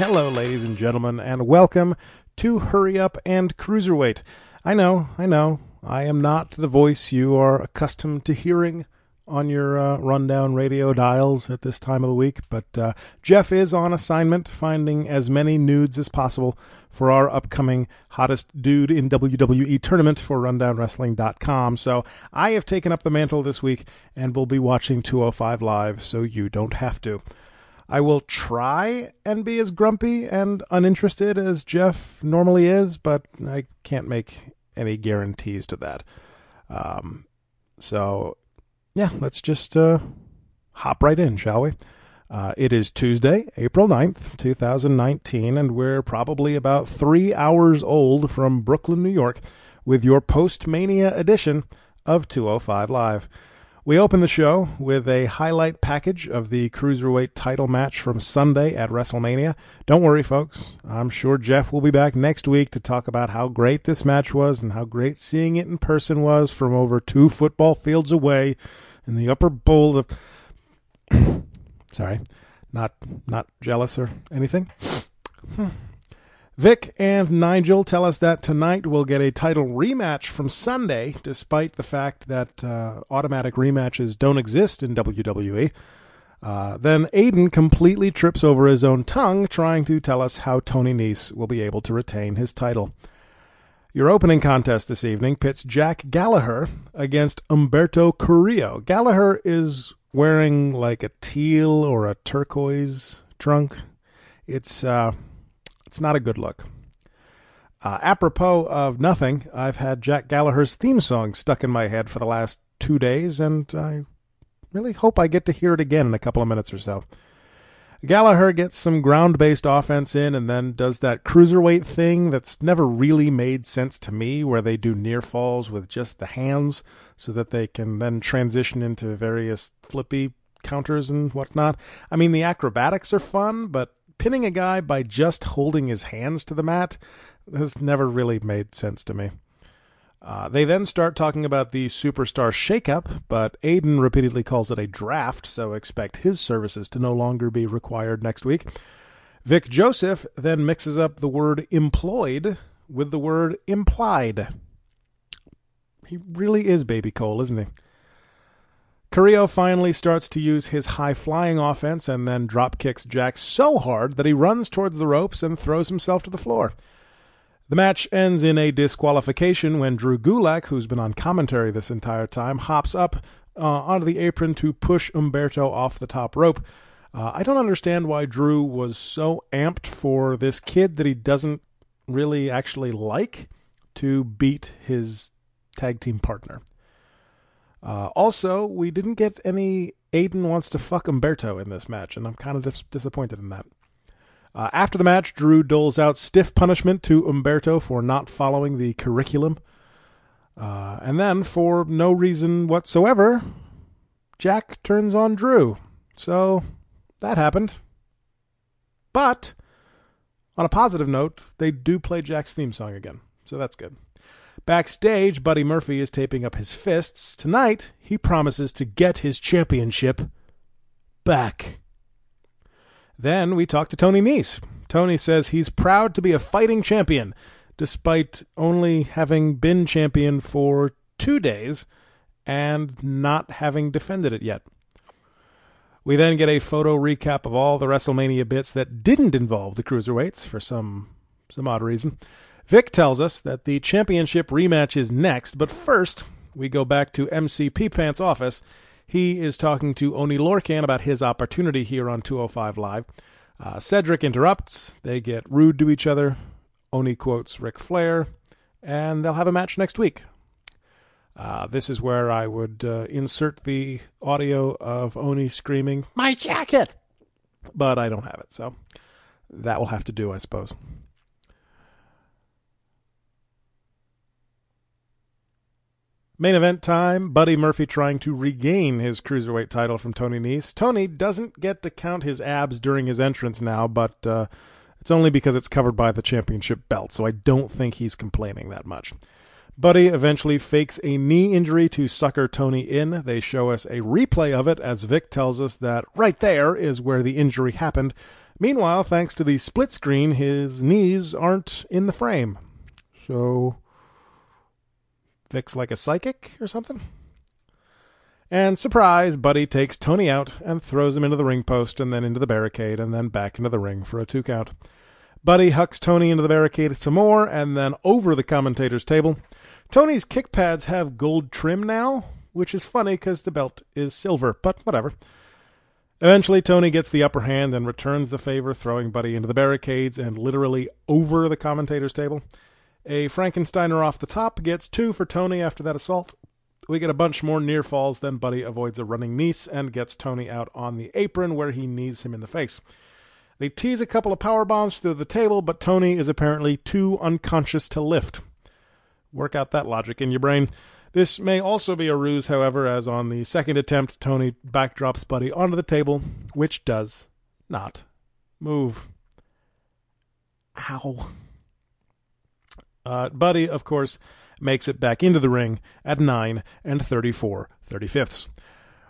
Hello, ladies and gentlemen, and welcome to Hurry Up and Cruiserweight. I know, I know, I am not the voice you are accustomed to hearing on your uh, rundown radio dials at this time of the week, but uh, Jeff is on assignment finding as many nudes as possible for our upcoming hottest dude in WWE tournament for rundownwrestling.com. So I have taken up the mantle this week and will be watching 205 live so you don't have to. I will try and be as grumpy and uninterested as Jeff normally is, but I can't make any guarantees to that. Um, so, yeah, let's just uh, hop right in, shall we? Uh, it is Tuesday, April 9th, 2019, and we're probably about three hours old from Brooklyn, New York, with your post Mania edition of 205 Live. We open the show with a highlight package of the Cruiserweight title match from Sunday at WrestleMania. Don't worry, folks. I'm sure Jeff will be back next week to talk about how great this match was and how great seeing it in person was from over two football fields away in the upper bowl of. Sorry, not not jealous or anything. Hmm. Vic and Nigel tell us that tonight we'll get a title rematch from Sunday, despite the fact that uh, automatic rematches don't exist in WWE. Uh, then Aiden completely trips over his own tongue, trying to tell us how Tony Nese will be able to retain his title. Your opening contest this evening pits Jack Gallagher against Humberto Carrillo. Gallagher is wearing like a teal or a turquoise trunk. It's uh, it's not a good look. Uh, apropos of nothing, I've had Jack Gallagher's theme song stuck in my head for the last two days, and I really hope I get to hear it again in a couple of minutes or so. Gallagher gets some ground based offense in and then does that cruiserweight thing that's never really made sense to me, where they do near falls with just the hands so that they can then transition into various flippy counters and whatnot. I mean, the acrobatics are fun, but pinning a guy by just holding his hands to the mat has never really made sense to me. Uh, they then start talking about the superstar shakeup, but Aiden repeatedly calls it a draft, so expect his services to no longer be required next week. Vic Joseph then mixes up the word employed with the word implied. He really is baby Cole, isn't he? Carrillo finally starts to use his high flying offense and then drop kicks Jack so hard that he runs towards the ropes and throws himself to the floor. The match ends in a disqualification when Drew Gulak, who's been on commentary this entire time, hops up uh, onto the apron to push Humberto off the top rope. Uh, I don't understand why Drew was so amped for this kid that he doesn't really actually like to beat his tag team partner. Uh, also, we didn't get any Aiden wants to fuck Humberto in this match, and I'm kind of dis- disappointed in that. Uh, after the match, Drew doles out stiff punishment to Humberto for not following the curriculum. Uh, and then, for no reason whatsoever, Jack turns on Drew. So, that happened. But, on a positive note, they do play Jack's theme song again. So that's good. Backstage, Buddy Murphy is taping up his fists. Tonight, he promises to get his championship back. Then we talk to Tony Nese. Tony says he's proud to be a fighting champion, despite only having been champion for two days and not having defended it yet. We then get a photo recap of all the WrestleMania bits that didn't involve the cruiserweights for some some odd reason. Vic tells us that the championship rematch is next, but first we go back to MCP Pants' office. He is talking to Oney Lorcan about his opportunity here on 205 Live. Uh, Cedric interrupts. They get rude to each other. Oney quotes Ric Flair, and they'll have a match next week. Uh, this is where I would uh, insert the audio of Oney screaming, My jacket! But I don't have it, so that will have to do, I suppose. Main event time Buddy Murphy trying to regain his cruiserweight title from Tony Nese. Tony doesn't get to count his abs during his entrance now, but uh, it's only because it's covered by the championship belt, so I don't think he's complaining that much. Buddy eventually fakes a knee injury to sucker Tony in. They show us a replay of it as Vic tells us that right there is where the injury happened. Meanwhile, thanks to the split screen, his knees aren't in the frame. So, Vic's like a psychic or something? And surprise, Buddy takes Tony out and throws him into the ring post and then into the barricade and then back into the ring for a two count. Buddy hucks Tony into the barricade some more and then over the commentator's table. Tony's kick pads have gold trim now, which is funny because the belt is silver, but whatever. Eventually, Tony gets the upper hand and returns the favor, throwing Buddy into the barricades and literally over the commentator's table. A Frankensteiner off the top gets two for Tony after that assault. We get a bunch more near falls, then Buddy avoids a running knee and gets Tony out on the apron where he knees him in the face. They tease a couple of power bombs through the table, but Tony is apparently too unconscious to lift. Work out that logic in your brain. This may also be a ruse, however, as on the second attempt, Tony backdrops Buddy onto the table, which does not move. Ow. Uh, Buddy, of course, makes it back into the ring at 9 and 34 35ths.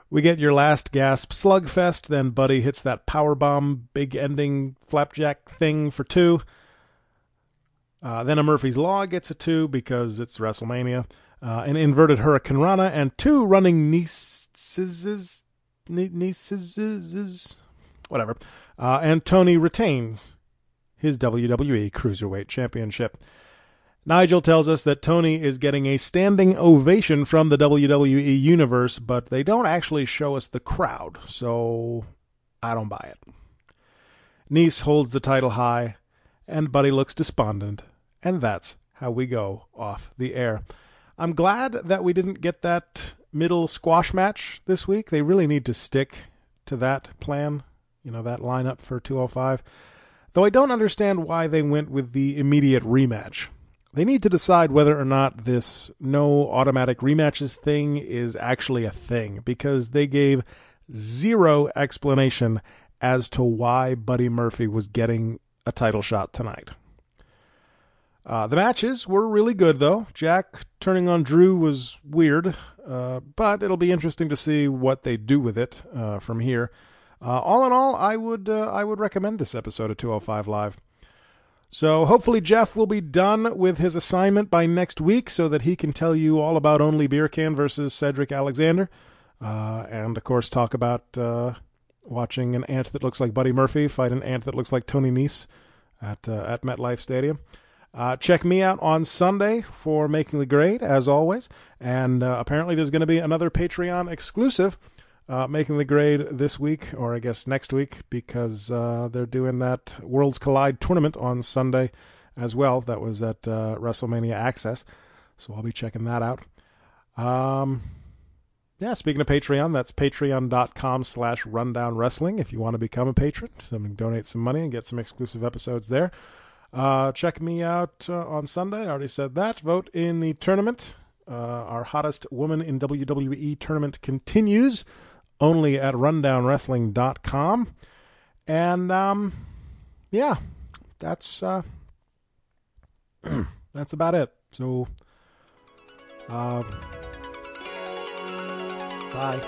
We get your last gasp slugfest, then Buddy hits that power bomb, big ending flapjack thing for two. Uh, then a Murphy's Law gets a two because it's WrestleMania uh, an inverted hurricanrana, and two running nieces, nieces, whatever. Uh, and Tony retains his WWE Cruiserweight Championship. Nigel tells us that Tony is getting a standing ovation from the WWE Universe, but they don't actually show us the crowd, so I don't buy it. Nese holds the title high, and Buddy looks despondent, and that's how we go off the air. I'm glad that we didn't get that middle squash match this week. They really need to stick to that plan, you know, that lineup for 205. Though I don't understand why they went with the immediate rematch. They need to decide whether or not this no automatic rematches thing is actually a thing because they gave zero explanation as to why Buddy Murphy was getting a title shot tonight. Uh, the matches were really good, though. Jack turning on Drew was weird, uh, but it'll be interesting to see what they do with it uh, from here. Uh, all in all, I would uh, I would recommend this episode of 205 Live. So hopefully Jeff will be done with his assignment by next week, so that he can tell you all about Only Beer Can versus Cedric Alexander, uh, and of course talk about watching an ant that looks like Buddy Murphy fight an ant that looks like Tony Nese at at MetLife Stadium. Uh, check me out on Sunday for Making the Grade, as always. And uh, apparently, there's going to be another Patreon exclusive uh, Making the Grade this week, or I guess next week, because uh, they're doing that Worlds Collide tournament on Sunday as well. That was at uh, WrestleMania Axxess. So I'll be checking that out. Um, yeah, speaking of Patreon, that's patreon.com slash rundown wrestling if you want to become a patron. So donate some money and get some exclusive episodes there. Uh, check me out uh, on Sunday. I already said that. Vote in the tournament. Uh, our hottest woman in WWE tournament continues only at rundownwrestling.com. And um, yeah, that's uh, that's about it. So, uh, bye.